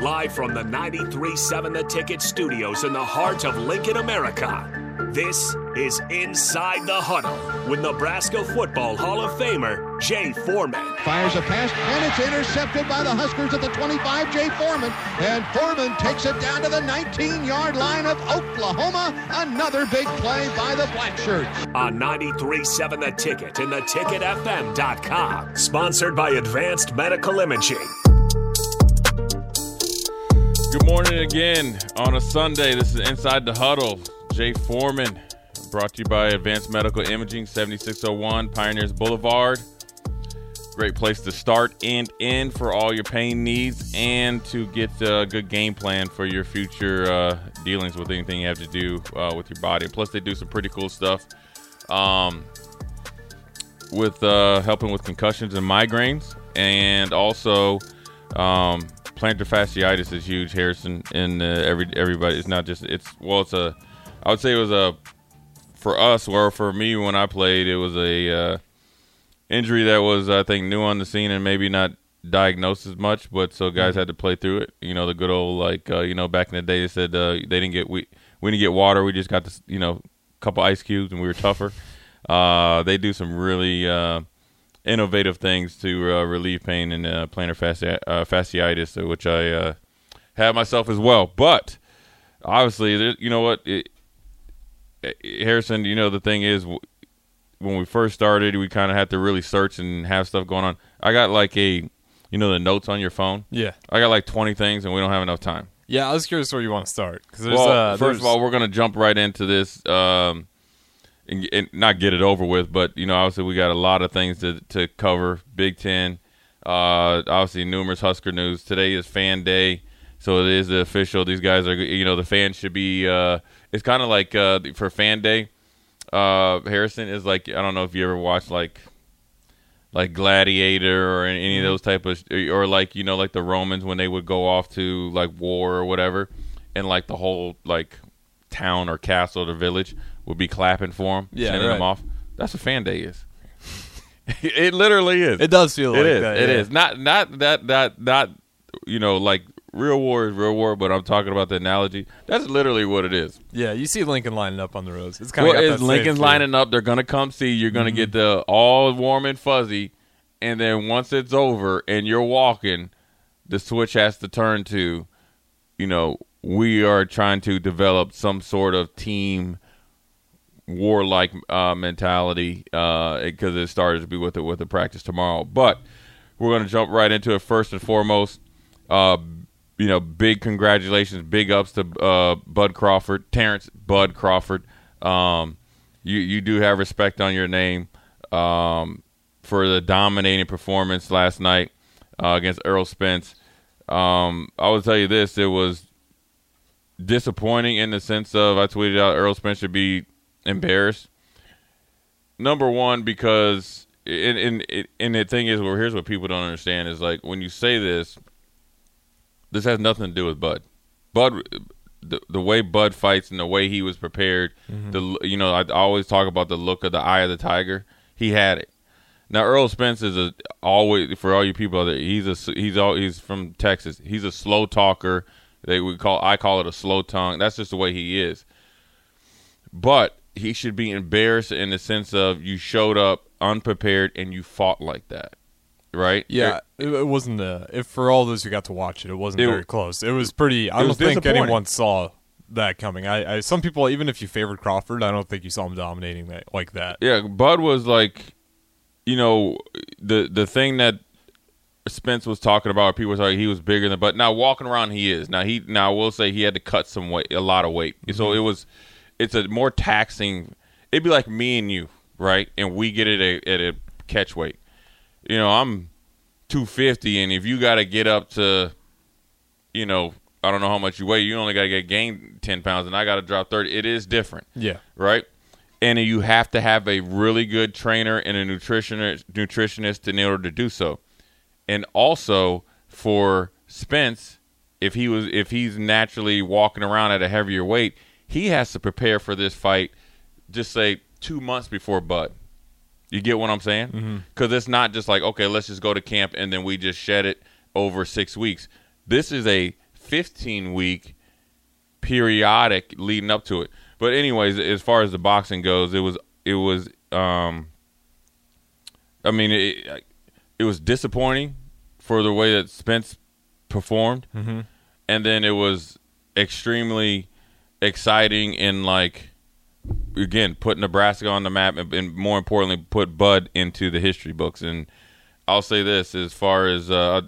Live from the 93.7 The Ticket studios in the heart of Lincoln, America. This is Inside the Huddle with Nebraska Football Hall of Famer Jay Foreman. Fires a pass, and it's intercepted by the Huskers at the 25, Jay Foreman. And Foreman takes it down to the 19 yard line of Oklahoma. Another big play by the Black Shirts. On 93.7 The Ticket and theticketfm.com. Sponsored by Advanced Medical Imaging. Good morning again on a Sunday. This is Inside the Huddle. Jay Foreman, brought to you by Advanced Medical Imaging, 7601 Pioneers Boulevard. Great place to start and end for all your pain needs and to get a good game plan for your future uh, dealings with anything you have to do uh, with your body. Plus, they do some pretty cool stuff um, with uh, helping with concussions and migraines, and also um, plantar fasciitis is huge. Harrison and uh, every everybody. It's not just it's well, it's a I would say it was a for us or for me when I played, it was a uh, injury that was I think new on the scene and maybe not diagnosed as much, but so guys had to play through it. You know, the good old like uh, you know back in the day they said uh, they didn't get we we didn't get water, we just got this you know a couple ice cubes and we were tougher. Uh, they do some really uh, innovative things to uh, relieve pain and uh, plantar fasci- uh, fasciitis, which I uh, have myself as well. But obviously, you know what, it, Harrison. You know the thing is, w- when we first started, we kind of had to really search and have stuff going on. I got like a, you know, the notes on your phone. Yeah. I got like twenty things, and we don't have enough time. Yeah, I was curious where you want to start there's Well, uh, first there's- of all, we're going to jump right into this, um, and, and not get it over with. But you know, obviously, we got a lot of things to to cover. Big Ten, uh, obviously, numerous Husker news. Today is Fan Day, so it is the official. These guys are, you know, the fans should be. Uh, it's kind of like uh, for Fan Day. Uh, Harrison is like I don't know if you ever watched like like Gladiator or any of those type of or like you know like the Romans when they would go off to like war or whatever, and like the whole like town or castle or village would be clapping for them, Yeah, sending them right. off. That's what fan day is. it literally is. it does feel It like is. that. It yeah. is. Not not that that not you know like real war is real war, but I'm talking about the analogy. That's literally what it is. Yeah, you see Lincoln lining up on the roads. It's kind of as Lincoln's lining up, they're gonna come see. You're gonna mm-hmm. get the all warm and fuzzy, and then once it's over and you're walking, the switch has to turn to, you know, we are trying to develop some sort of team warlike uh, mentality because it started to be with it with the practice tomorrow. But we're gonna jump right into it first and foremost. Uh, you know, big congratulations, big ups to uh, Bud Crawford, Terence Bud Crawford. Um, you you do have respect on your name um, for the dominating performance last night uh, against Errol Spence. Um, I will tell you this: it was disappointing in the sense of I tweeted out Errol Spence should be embarrassed. Number one, because and and and the thing is, well, here's what people don't understand is like when you say this, this has nothing to do with Bud. Bud, the, the way Bud fights and the way he was prepared, mm-hmm. the you know I always talk about the look of the eye of the tiger. He had it. Now Errol Spence is a always for all you people out there. He's a he's all he's from Texas. He's a slow talker. They would call I call it a slow tongue. That's just the way he is. But he should be embarrassed in the sense of you showed up unprepared and you fought like that, right? Yeah, it, it wasn't. Uh, if for all those who got to watch it, it wasn't It- very close. It was pretty. I don't think anyone saw that coming. I, I some people, even if you favored Crawford, I don't think you saw him dominating that like that. Yeah, Bud was like, you know, the the thing that Spence was talking about. People like he was bigger than, but now walking around he is. Now he now I will say he had to cut some weight, a lot of weight. So mm-hmm. it was, it's a more taxing. It'd be like me and you, right? And we get it at, at a catch weight. You know, I'm 250, and if you got to get up to, you know, I don't know how much you weigh. You only got to get gain 10 pounds, and I got to drop 30. It is different Yeah, right? And you have to have a really good trainer and a nutritionist nutritionist in order to do so. And also for Spence, if he was if he's naturally walking around at a heavier weight, he has to prepare for this fight. Just say two months before Bud. You get what I'm saying? Because it's not just like okay, let's just go to camp and then we just shed it over six weeks. This is a 15 week periodic leading up to it. But anyways, as far as the boxing goes, it was it was um I mean it it was disappointing for the way that Spence performed. Mm-hmm. And then it was extremely exciting and like again put Nebraska on the map and, and more importantly put Bud into the history books and I'll say this as far as uh,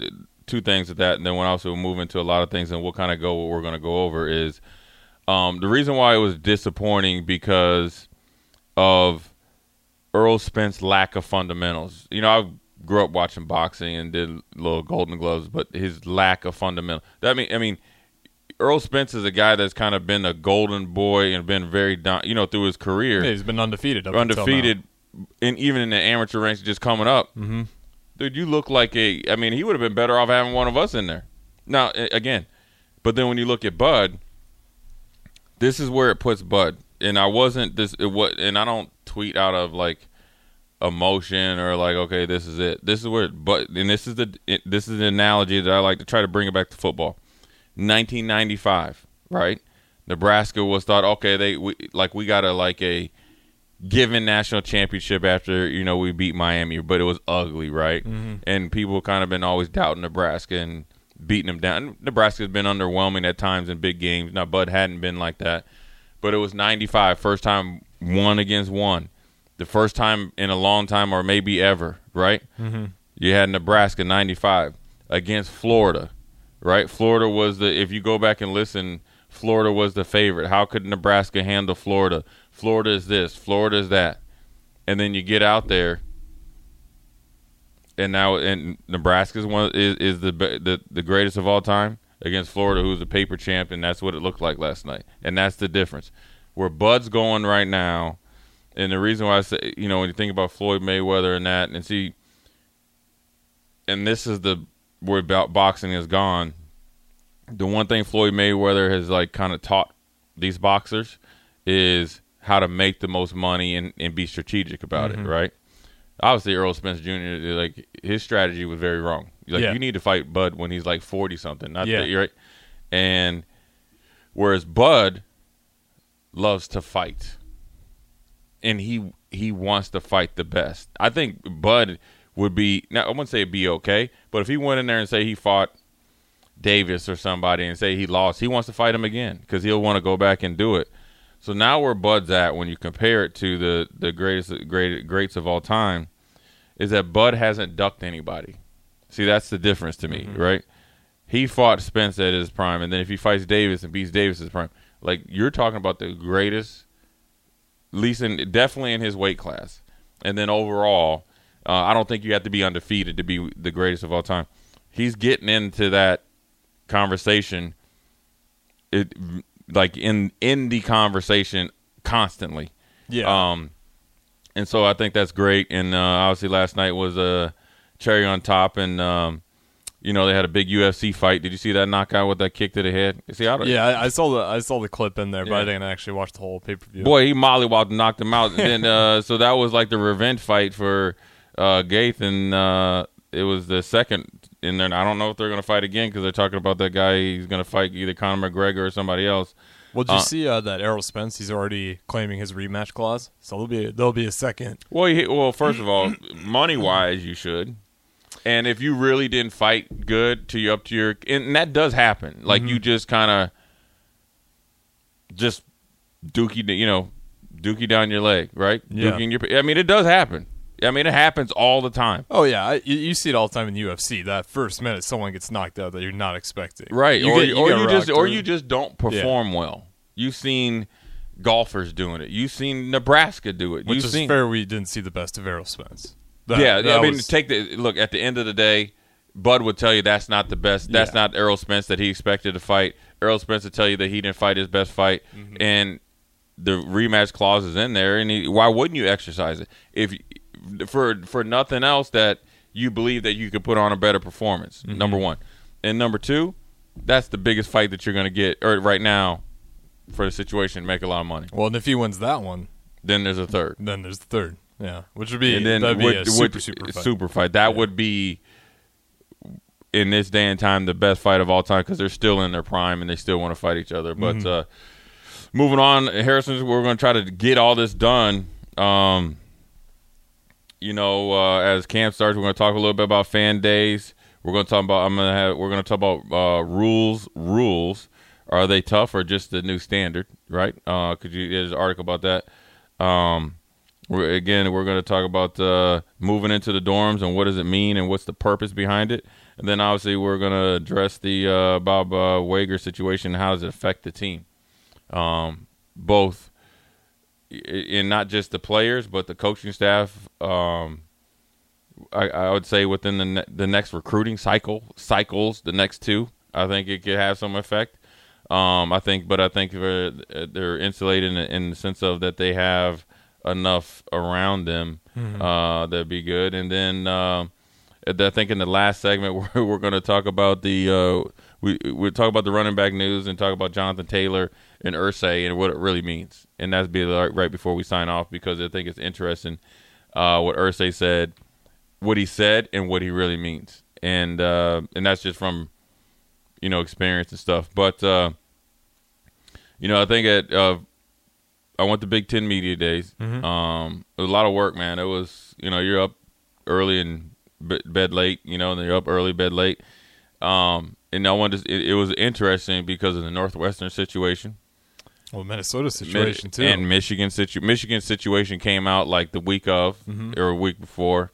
two things with that, and then we'll also move into a lot of things, and we'll kind of go what we're going to go over is um, the reason why it was disappointing because of Errol Spence lack of fundamentals. You know, I grew up watching boxing and did little Golden Gloves, but his lack of fundamental. That mean, I mean, Errol Spence is a guy that's kind of been a golden boy and been very, don- you know, through his career, Yeah, he's been undefeated. Up undefeated, and even in the amateur ranks, just coming up. Mhm. Dude, you look like a. I mean, he would have been better off having one of us in there. Now, again, but then when you look at Bud, this is where it puts Bud. And I wasn't this. It what? And I don't tweet out of like emotion or like, okay, this is it. This is where. But and this is the it, this is the analogy that I like to try to bring it back to football. 1995, right? Nebraska was thought okay, they we, like we got a like a given national championship after you know we beat Miami, but it was ugly, right? Mm-hmm. And people kind of been always doubting Nebraska and beating them down. Nebraska's been underwhelming at times in big games. Now Bud hadn't been like that, but it was 95, first time one against one, the first time in a long time or maybe ever, right? Mm-hmm. You had Nebraska 95 against Florida, right? Florida was the if you go back and listen, Florida was the favorite. How could Nebraska handle Florida? Florida is this, Florida is that. And then you get out there and now and Nebraska's one is, is the, the the greatest of all time against Florida who's a paper champ and that's what it looked like last night. And that's the difference. Where Bud's going right now and the reason why I say you know when you think about Floyd Mayweather and that and see and this is the where bo- boxing has gone the one thing Floyd Mayweather has like kind of taught these boxers is how to make the most money and, and be strategic about it, mm-hmm. right? Obviously, Errol Spence Jr. like his strategy was very wrong. Like Yeah. you need to fight Bud when he's like forty something, not Yeah. that right. And whereas Bud loves to fight, and he he wants to fight the best. I think Bud would be now. I wouldn't say it'd be okay, but if he went in there and say he fought Davis or somebody and say he lost, he wants to fight him again because he'll want to go back and do it. So now where Bud's at when you compare it to the the greatest great greats of all time is that Bud hasn't ducked anybody. See, that's the difference to me, mm-hmm. right? He fought Spence at his prime, and then if he fights Davis and beats Davis at prime, like you're talking about the greatest, at least in definitely in his weight class, and then overall, uh, I don't think you have to be undefeated to be the greatest of all time. He's getting into that conversation it like in in the conversation constantly Yeah. um and so i think that's great and uh obviously last night was a cherry on top and um you know they had a big ufc fight did you see that knockout with that kick to the head see I don't, yeah, I, I saw the I saw the clip in there, but I didn't actually watch the whole pay per view. boy he mollywopped and knocked him out and then uh so that was like the revenge fight for uh Gaethje and uh it was the second in there i don't know if they're gonna fight again because they're talking about that guy he's gonna fight either conor mcgregor or somebody else Well, did you Uh, see uh, that Errol Spence? He's already claiming his rematch clause, so there'll be there'll be a second. Well, he, well, first of all, money wise, you should. And if you really didn't fight good to you up to your, and that does happen. Like you mhm. just kind of just dookie, you know, dookie down your leg, right? Yeah. Dookie in your. I mean, it does happen. I mean, it happens all the time. Oh yeah, I, you, you see it all the time in the UFC. That first minute, someone gets knocked out that you're not expecting. Right. You or get- you, or you just rocked or you just don't perform well. You've seen golfers doing it. You've seen Nebraska do it. Which You've is seen fair. We didn't see the best of Errol Spence. That- yeah, that I mean, was- take the look. At the end of the day, Bud would tell you that's not the best. That's Yeah. not Errol Spence that he expected to fight. Errol Spence would tell you that he didn't fight his best fight, Mm-hmm. and the rematch clause is in there. And he, why wouldn't you exercise it if for for nothing else that you believe that you could put on a better performance? Mm-hmm. Number one, and number two, that's the biggest fight that you're going to get or right now for the situation. Make a lot of money. well, and if he wins that one, Then there's a third. then there's the third. Yeah, which would be and then would, a would- super super fight. super fight. That Yeah. would be in this day and time the best fight of all time because they're still in their prime and they still want to fight each other. But uh, moving on, Harrison, we're going to try to get all this done. Um, you know, uh, as camp starts, we're going to talk a little bit about fan days. We're going to talk about. I'm going to have. We're going to talk about uh, rules. Rules are they tough or just the new standard? Right? Uh, could you? There's an article about that. Um, we're, again, we're going to talk about uh, moving into the dorms and what does it mean and what's the purpose behind it. And then obviously we're going to address the uh, Bob uh, Wager situation. How does it affect the team? Um, both in not just the players, but the coaching staff. Um, I, I, would say within the ne- the next recruiting cycle cycles, the next two, I think it could have some effect. Um, I think, but I think they're, they're insulated in, in, the sense of that they have enough around them mm-hmm. uh, that'd be good. And then uh, I think in the last segment we're, we're going to talk about the uh, we we talk about the running back news and talk about Jonathan Taylor and Irsay and what it really means. And that's be right before we sign off because I think it's interesting uh, what Irsay said, what he said, and what he really means. And uh, and that's just from you know experience and stuff. But uh, you know I think at I went to Big Ten Media Days. Mm-hmm. Um, it was a lot of work, man. It was, you know, you're up early and bed late, you know, and you're up early, bed late. Um, and I wanted to, it, it, was interesting because of the Northwestern situation. Well, Minnesota situation Mid- too, and Michigan situ- Michigan situation came out like the week of mm-hmm. or a week before,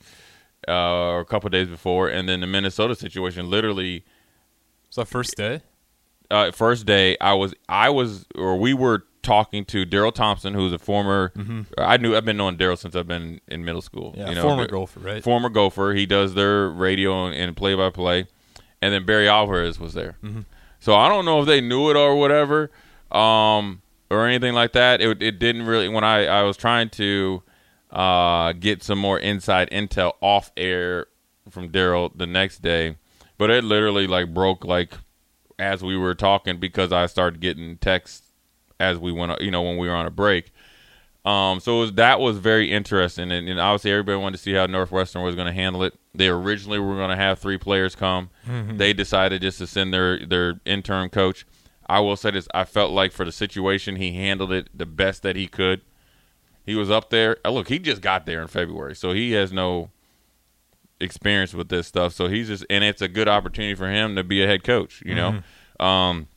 uh, or a couple days before, and then the Minnesota situation literally. Was that first day? Uh, first day, I was I was or we were talking to Darrell Thompson, who's a former. Mm-hmm. I knew I've been knowing Darrell since I've been in middle school. Yeah, you know, former Gopher, right? Former Gopher. He does their radio and play by play, and then Barry Alvarez was there. Mm-hmm. So I don't know if they knew it or whatever, um, or anything like that. It, it didn't really. When I I was trying to uh, get some more inside intel off air from Darrell the next day, but it literally like broke like as we were talking because I started getting texts as we went, you know, when we were on a break. Um, so was, that was very interesting, and, and, obviously everybody wanted to see how Northwestern was going to handle it. They originally were going to have three players come. Mm-hmm. They decided just to send their their interim coach. I will say this: I felt like for the situation, he handled it the best that he could. He was up there. Uh, look, he just got there in February, so he has no experience with this stuff. So he's just, and it's a good opportunity for him to be a head coach. You mm-hmm. know, um,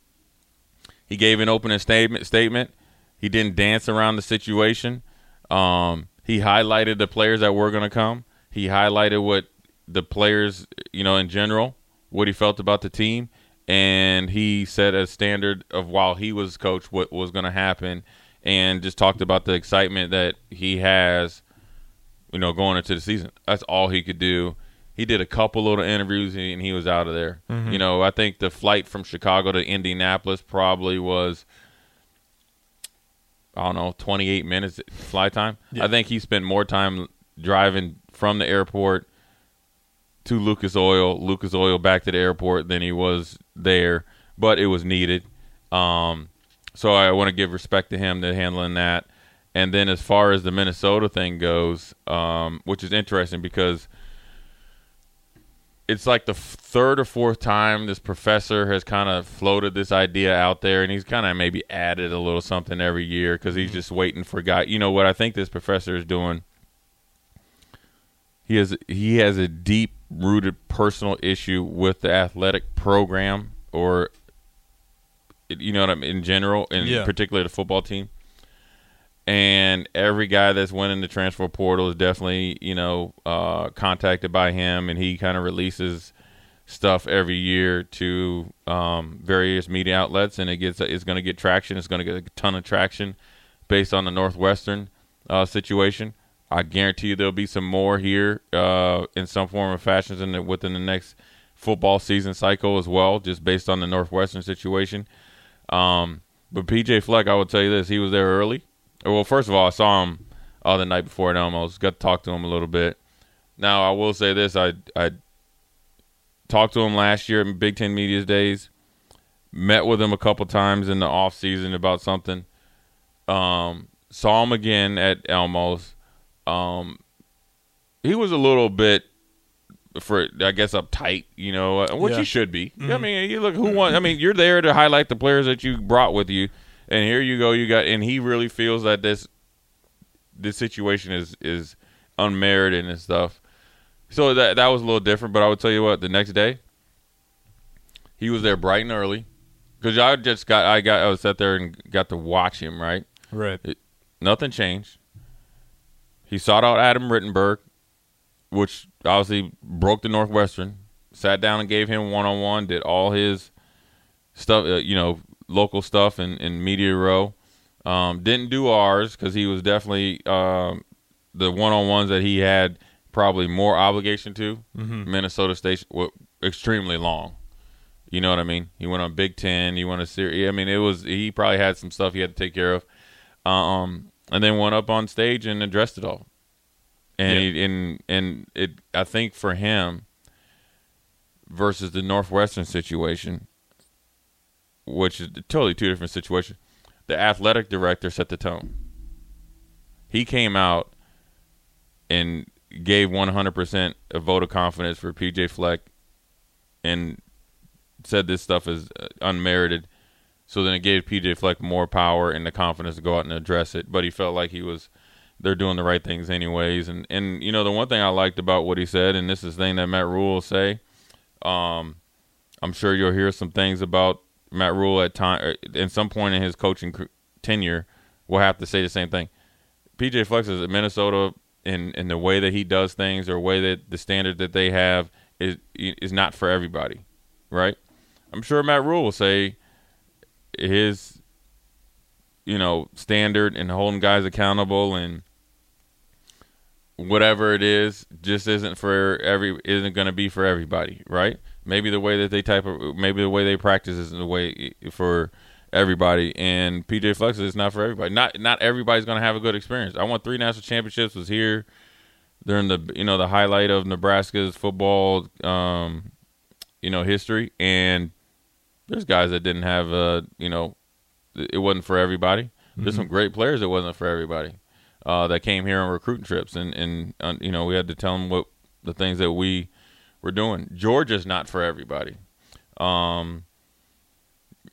he gave an opening statement. Statement. He didn't dance around the situation. Um, he highlighted the players that were going to come. He highlighted what the players, you know, in general, what he felt about the team, and he set a standard of while he was coach what was going to happen, and just talked about the excitement that he has, you know, going into the season. That's all he could do he did a couple little interviews and he was out of there. Mm-hmm. You know, I think the flight from Chicago to Indianapolis probably was I don't know, 28 minutes flight time. Yeah. I think he spent more time driving from the airport to Lucas Oil, Lucas Oil back to the airport than he was there, but it was needed. Um, so I want to give respect to him to handling that. And then as far as the Minnesota thing goes, um, which is interesting because – it's like the third or fourth time this professor has kind of floated this idea out there, and he's kind of maybe added a little something every year because he's mm-hmm. just waiting for guy. You know what I think this professor is doing? He has he has a deep rooted personal issue with the athletic program, or you know what I mean, in general, and yeah. particularly the football team and every guy that's went in the transfer portal is definitely you know uh, contacted by him, and he kind of releases stuff every year to um, various media outlets, and it gets it's going to get traction. It's going to get a ton of traction based on the Northwestern uh, situation. I guarantee you there'll be some more here uh, in some form or fashion in the, within the next football season cycle as well, just based on the Northwestern situation. Um, but PJ Fleck, I will tell you this: he was there early. Well, first of all, I saw him uh, the night before at Elmo's. Got to talk to him a little bit. Now, I will say this: I I talked to him last year at Big Ten Media's Days. Met with him a couple times in the off season about something. Um, saw him again at Elmo's. Um, he was a little bit for I guess uptight, you know, uh, which Yeah. he should be. I mean, you look who won. I mean, you're there to highlight the players that you brought with you, and here you go. You got, and he really feels that this this situation is is unmerited and stuff. So that that was a little different. But I would tell you what, the next day, he was there bright and early because I just got I got I was sat there and got to watch him. Right, Right. nothing changed. He sought out Adam Rittenberg, which obviously broke the Northwestern. Sat down and gave him one on one. Did all his stuff, uh, you know, local stuff in, in Media Row. Um, didn't do ours because he was definitely um, the one on ones that he had probably more obligation to. Minnesota State were extremely long. You know what I mean? He went on Big Ten. He went a series. I mean, it was he probably had some stuff he had to take care of. Um, and then went up on stage and addressed it all. And he, and and it I think for him versus the Northwestern situation, which is totally two different situations. The athletic director set the tone. He came out and gave 100% a vote of confidence for PJ Fleck and said this stuff is uh, unmerited. So then it gave PJ Fleck more power and the confidence to go out and address it. But he felt like he was they're doing the right things anyways. And and you know the one thing I liked about what he said, and this is the thing that Matt Rhule will say. Um, I'm sure you'll hear some things about Matt Rhule at time uh, at some point in his coaching tenure. We'll have to say the same thing. PJ Fleck's is at Minnesota in in the way that he does things or way that the standard that they have is is not for everybody, right? I'm sure Matt Rhule will say his you know standard and holding guys accountable and whatever it is just isn't for every isn't going to be for everybody right maybe the way that they type of maybe the way they practice isn't the way for everybody. And PJ Fleck's is not for everybody. Not not everybody's going to have a good experience. I won three national championships was here during the you know the highlight of nebraska's football um you know history. And there's guys that didn't have a you know it wasn't for everybody. There's some great players that wasn't for everybody uh, that came here on recruiting trips, and and uh, you know we had to tell them what the things that we were doing. Georgia's not for everybody. Um,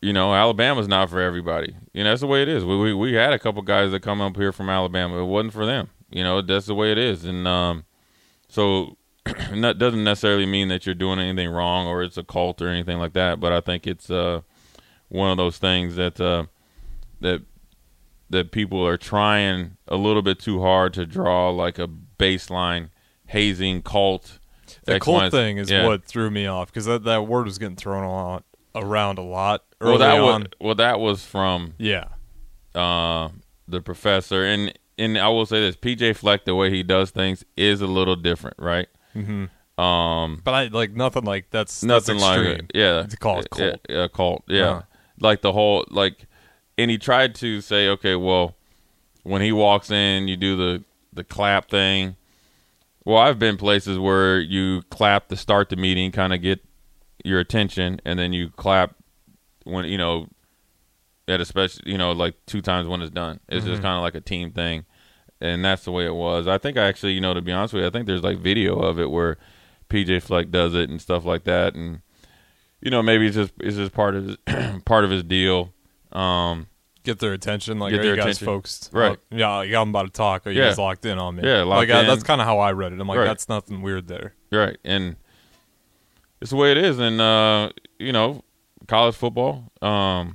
you know, Alabama's not for everybody. You know, that's the way it is. We we, we had a couple guys that come up here from Alabama. It wasn't for them. You know, that's the way it is, and um, so that doesn't necessarily mean that you're doing anything wrong or it's a cult or anything like that. But I think it's uh, one of those things that uh, that that people are trying a little bit too hard to draw like a baseline hazing cult. The X, Y, cult and- thing is yeah. what threw me off because that, that word was getting thrown a lot, around a lot early Well, that on. was well, that was from yeah, uh, the professor, and and I will say this: PJ Fleck, the way he does things is a little different, right? Mm-hmm. Um, but I like nothing like that's nothing that's like it. Yeah, to call it cult. Yeah, cult. Yeah, Uh-huh. like the whole like, and he tried to say, okay, well, when he walks in, you do the the clap thing. Well, I've been places where you clap to start the meeting, kind of get your attention, and then you clap when you know at a special, you know, like two times when it's done. It's just kind of like a team thing, and that's the way it was. I think I actually, you know, to be honest with you, I think there's like video of it where PJ Fleck does it and stuff like that, and you know, maybe it's just it's just part of his, part of his deal. Um, Get their attention, like Get are you guys attention. folks? Right. uh, yeah, yeah, I'm about to talk. Are you Yeah. guys locked in on me? Yeah, locked like uh, in. that's kind of how I read it. I'm like, Right. that's nothing weird there. Right, and it's the way it is, and uh, you know, college football, um,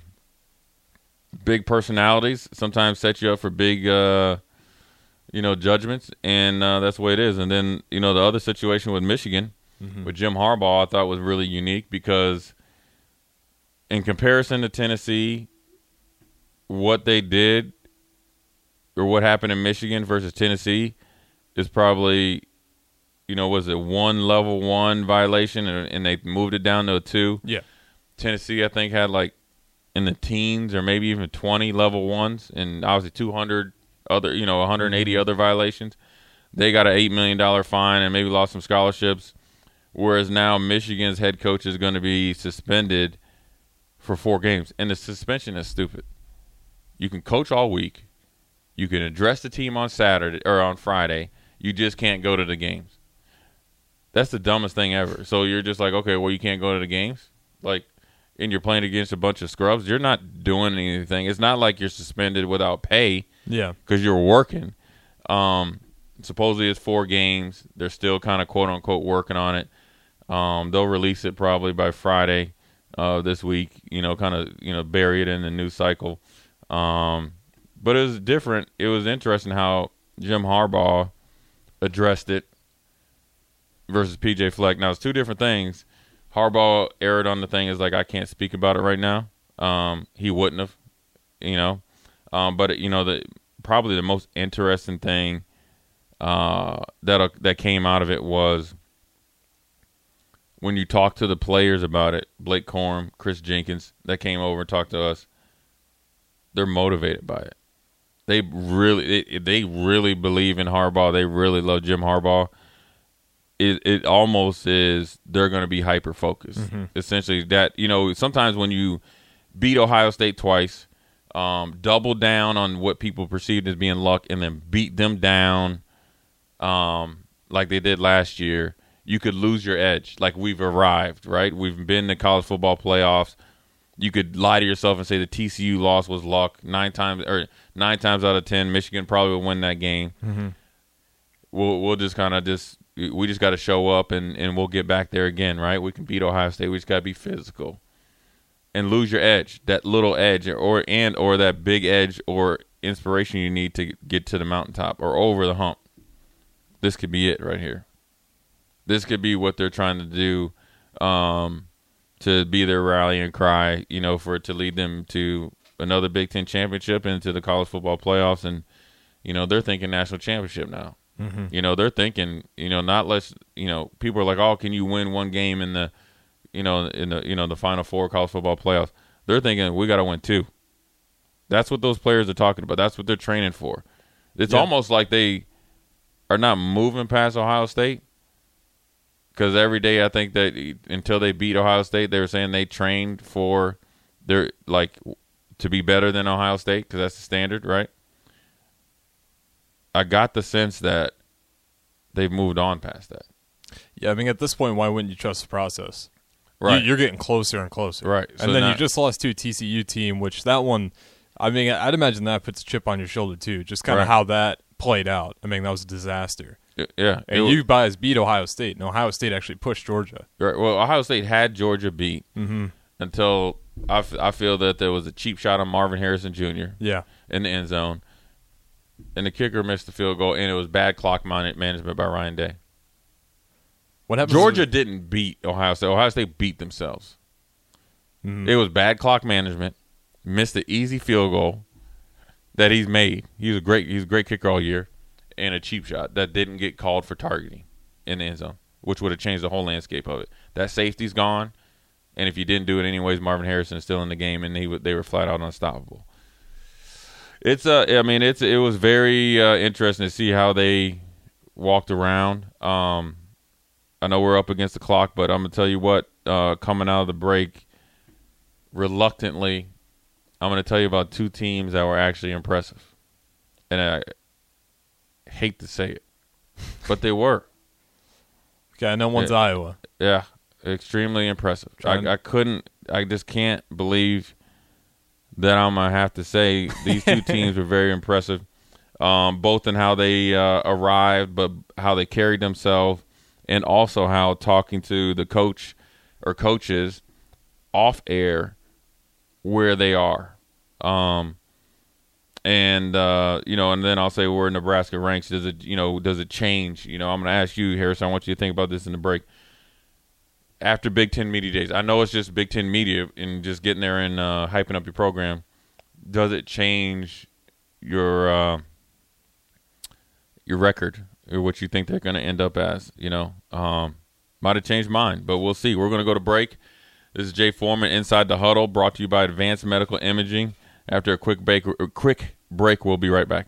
big personalities sometimes set you up for big, uh, you know, judgments, and uh, that's the way it is. And then you know, the other situation with Michigan, with Jim Harbaugh, I thought was really unique because, in comparison to Tennessee, what they did or what happened in Michigan versus Tennessee is probably you know, was it one level one violation and, and they moved it down to a two? Yeah, Tennessee, I think, had like in the teens or maybe even 20 level ones and obviously 200 other, you know, 180 mm-hmm. other violations. They got an $8 million fine and maybe lost some scholarships. Whereas now Michigan's head coach is going to be suspended for four games. And the suspension is stupid. You can coach all week. You can address the team on Saturday or on Friday. You just can't go to the games. That's the dumbest thing ever. So you're just like, okay, well, you can't go to the games, like, and you're playing against a bunch of scrubs. You're not doing anything. It's not like you're suspended without pay Yeah. because you're working. Um, supposedly it's four games. They're still kind of quote unquote working on it. Um, they'll release it probably by Friday uh, this week. You know, kind of you know bury it in the news cycle. Um, but it was different. It was interesting how Jim Harbaugh addressed it versus PJ Fleck. Now it's two different things. Harbaugh erred on the thing is like I can't speak about it right now. Um, he wouldn't have, you know. Um, but you know the probably the most interesting thing uh, that that came out of it was when you talk to the players about it. Blake Corum, Kris Jenkins, that came over and talked to us. They're motivated by it. They really, they, they really believe in Harbaugh. They really love Jim Harbaugh. It it almost is they're going to be hyper focused. Essentially, that you know sometimes when you beat Ohio State twice, um, double down on what people perceived as being luck, and then beat them down, um, like they did last year, you could lose your edge. Like we've arrived, right? We've been to college football playoffs. You could lie to yourself and say the TCU loss was luck. Nine times or nine times out of ten, Michigan probably would win that game. We'll we'll just kind of just we just got to show up and and we'll get back there again, right? We can beat Ohio State. We just got to be physical and lose your edge, that little edge, or and or that big edge or inspiration you need to get to the mountaintop or over the hump. This could be it right here. This could be what they're trying to do um, to be their rallying cry, you know, for it to lead them to another Big Ten championship and to the college football playoffs. And, you know, they're thinking national championship now. Mm-hmm. You know, they're thinking, you know, not less, you know, people are like, oh, can you win one game in the, you know, in the, you know, the final four college football playoffs? They're thinking we got to win two. That's what those players are talking about. That's what they're training for. It's Yeah. almost like they are not moving past Ohio State because every day I think that until they beat Ohio State, they were saying they trained for their like to be better than Ohio State because that's the standard, right? I got the sense that they've moved on past that. Yeah, I mean, at this point, why wouldn't you trust the process? Right. You, are getting closer and closer. Right. So and then now- you just lost to a TCU team, which that one, I mean, I'd imagine that puts a chip on your shoulder too. Just kind of Right. how that played out. I mean, that was a disaster. Yeah, And you guys beat Ohio State, and Ohio State actually pushed Georgia. Right. Well, Ohio State had Georgia beat mm-hmm. until I, f- I feel that there was a cheap shot on Marvin Harrison Jr. Yeah. in the end zone, and the kicker missed the field goal, and it was bad clock man- management by Ryan Day. What happened? Georgia didn't beat Ohio State. Ohio State beat themselves. Mm-hmm. It was bad clock management. Missed the easy field goal that he's made. He's a great. He's a great kicker all year, and a cheap shot that didn't get called for targeting in the end zone, which would have changed the whole landscape of it. That safety's gone, and if you didn't do it anyways, Marvin Harrison is still in the game, and he they were flat out unstoppable. It's uh, I mean, it's it was very uh, interesting to see how they walked around. Um, I know we're up against the clock, but I'm gonna tell you what. Uh, coming out of the break, reluctantly, I'm gonna tell you about two teams that were actually impressive, and I hate to say it, but they were. Okay, I know one's Yeah. Iowa. Yeah, extremely impressive. I, I couldn't. I just can't believe that I'm gonna have to say these two teams were very impressive, um, both in how they uh, arrived, but how they carried themselves, and also how talking to the coach or coaches off air where they are. Um, and uh, you know, and then I'll say where Nebraska ranks. Does it, you know, does it change? You know, I'm going to ask you, Harrison. I want you to think about this in the break. After Big Ten Media Days, I know it's just Big Ten Media and just getting there and uh, hyping up your program. Does it change your uh, your record or what you think they're going to end up as? You know, um, might have changed mine, but we'll see. We're going to go to break. This is Jay Foreman inside the huddle, brought to you by Advanced Medical Imaging. After a quick break, quick break, we'll be right back.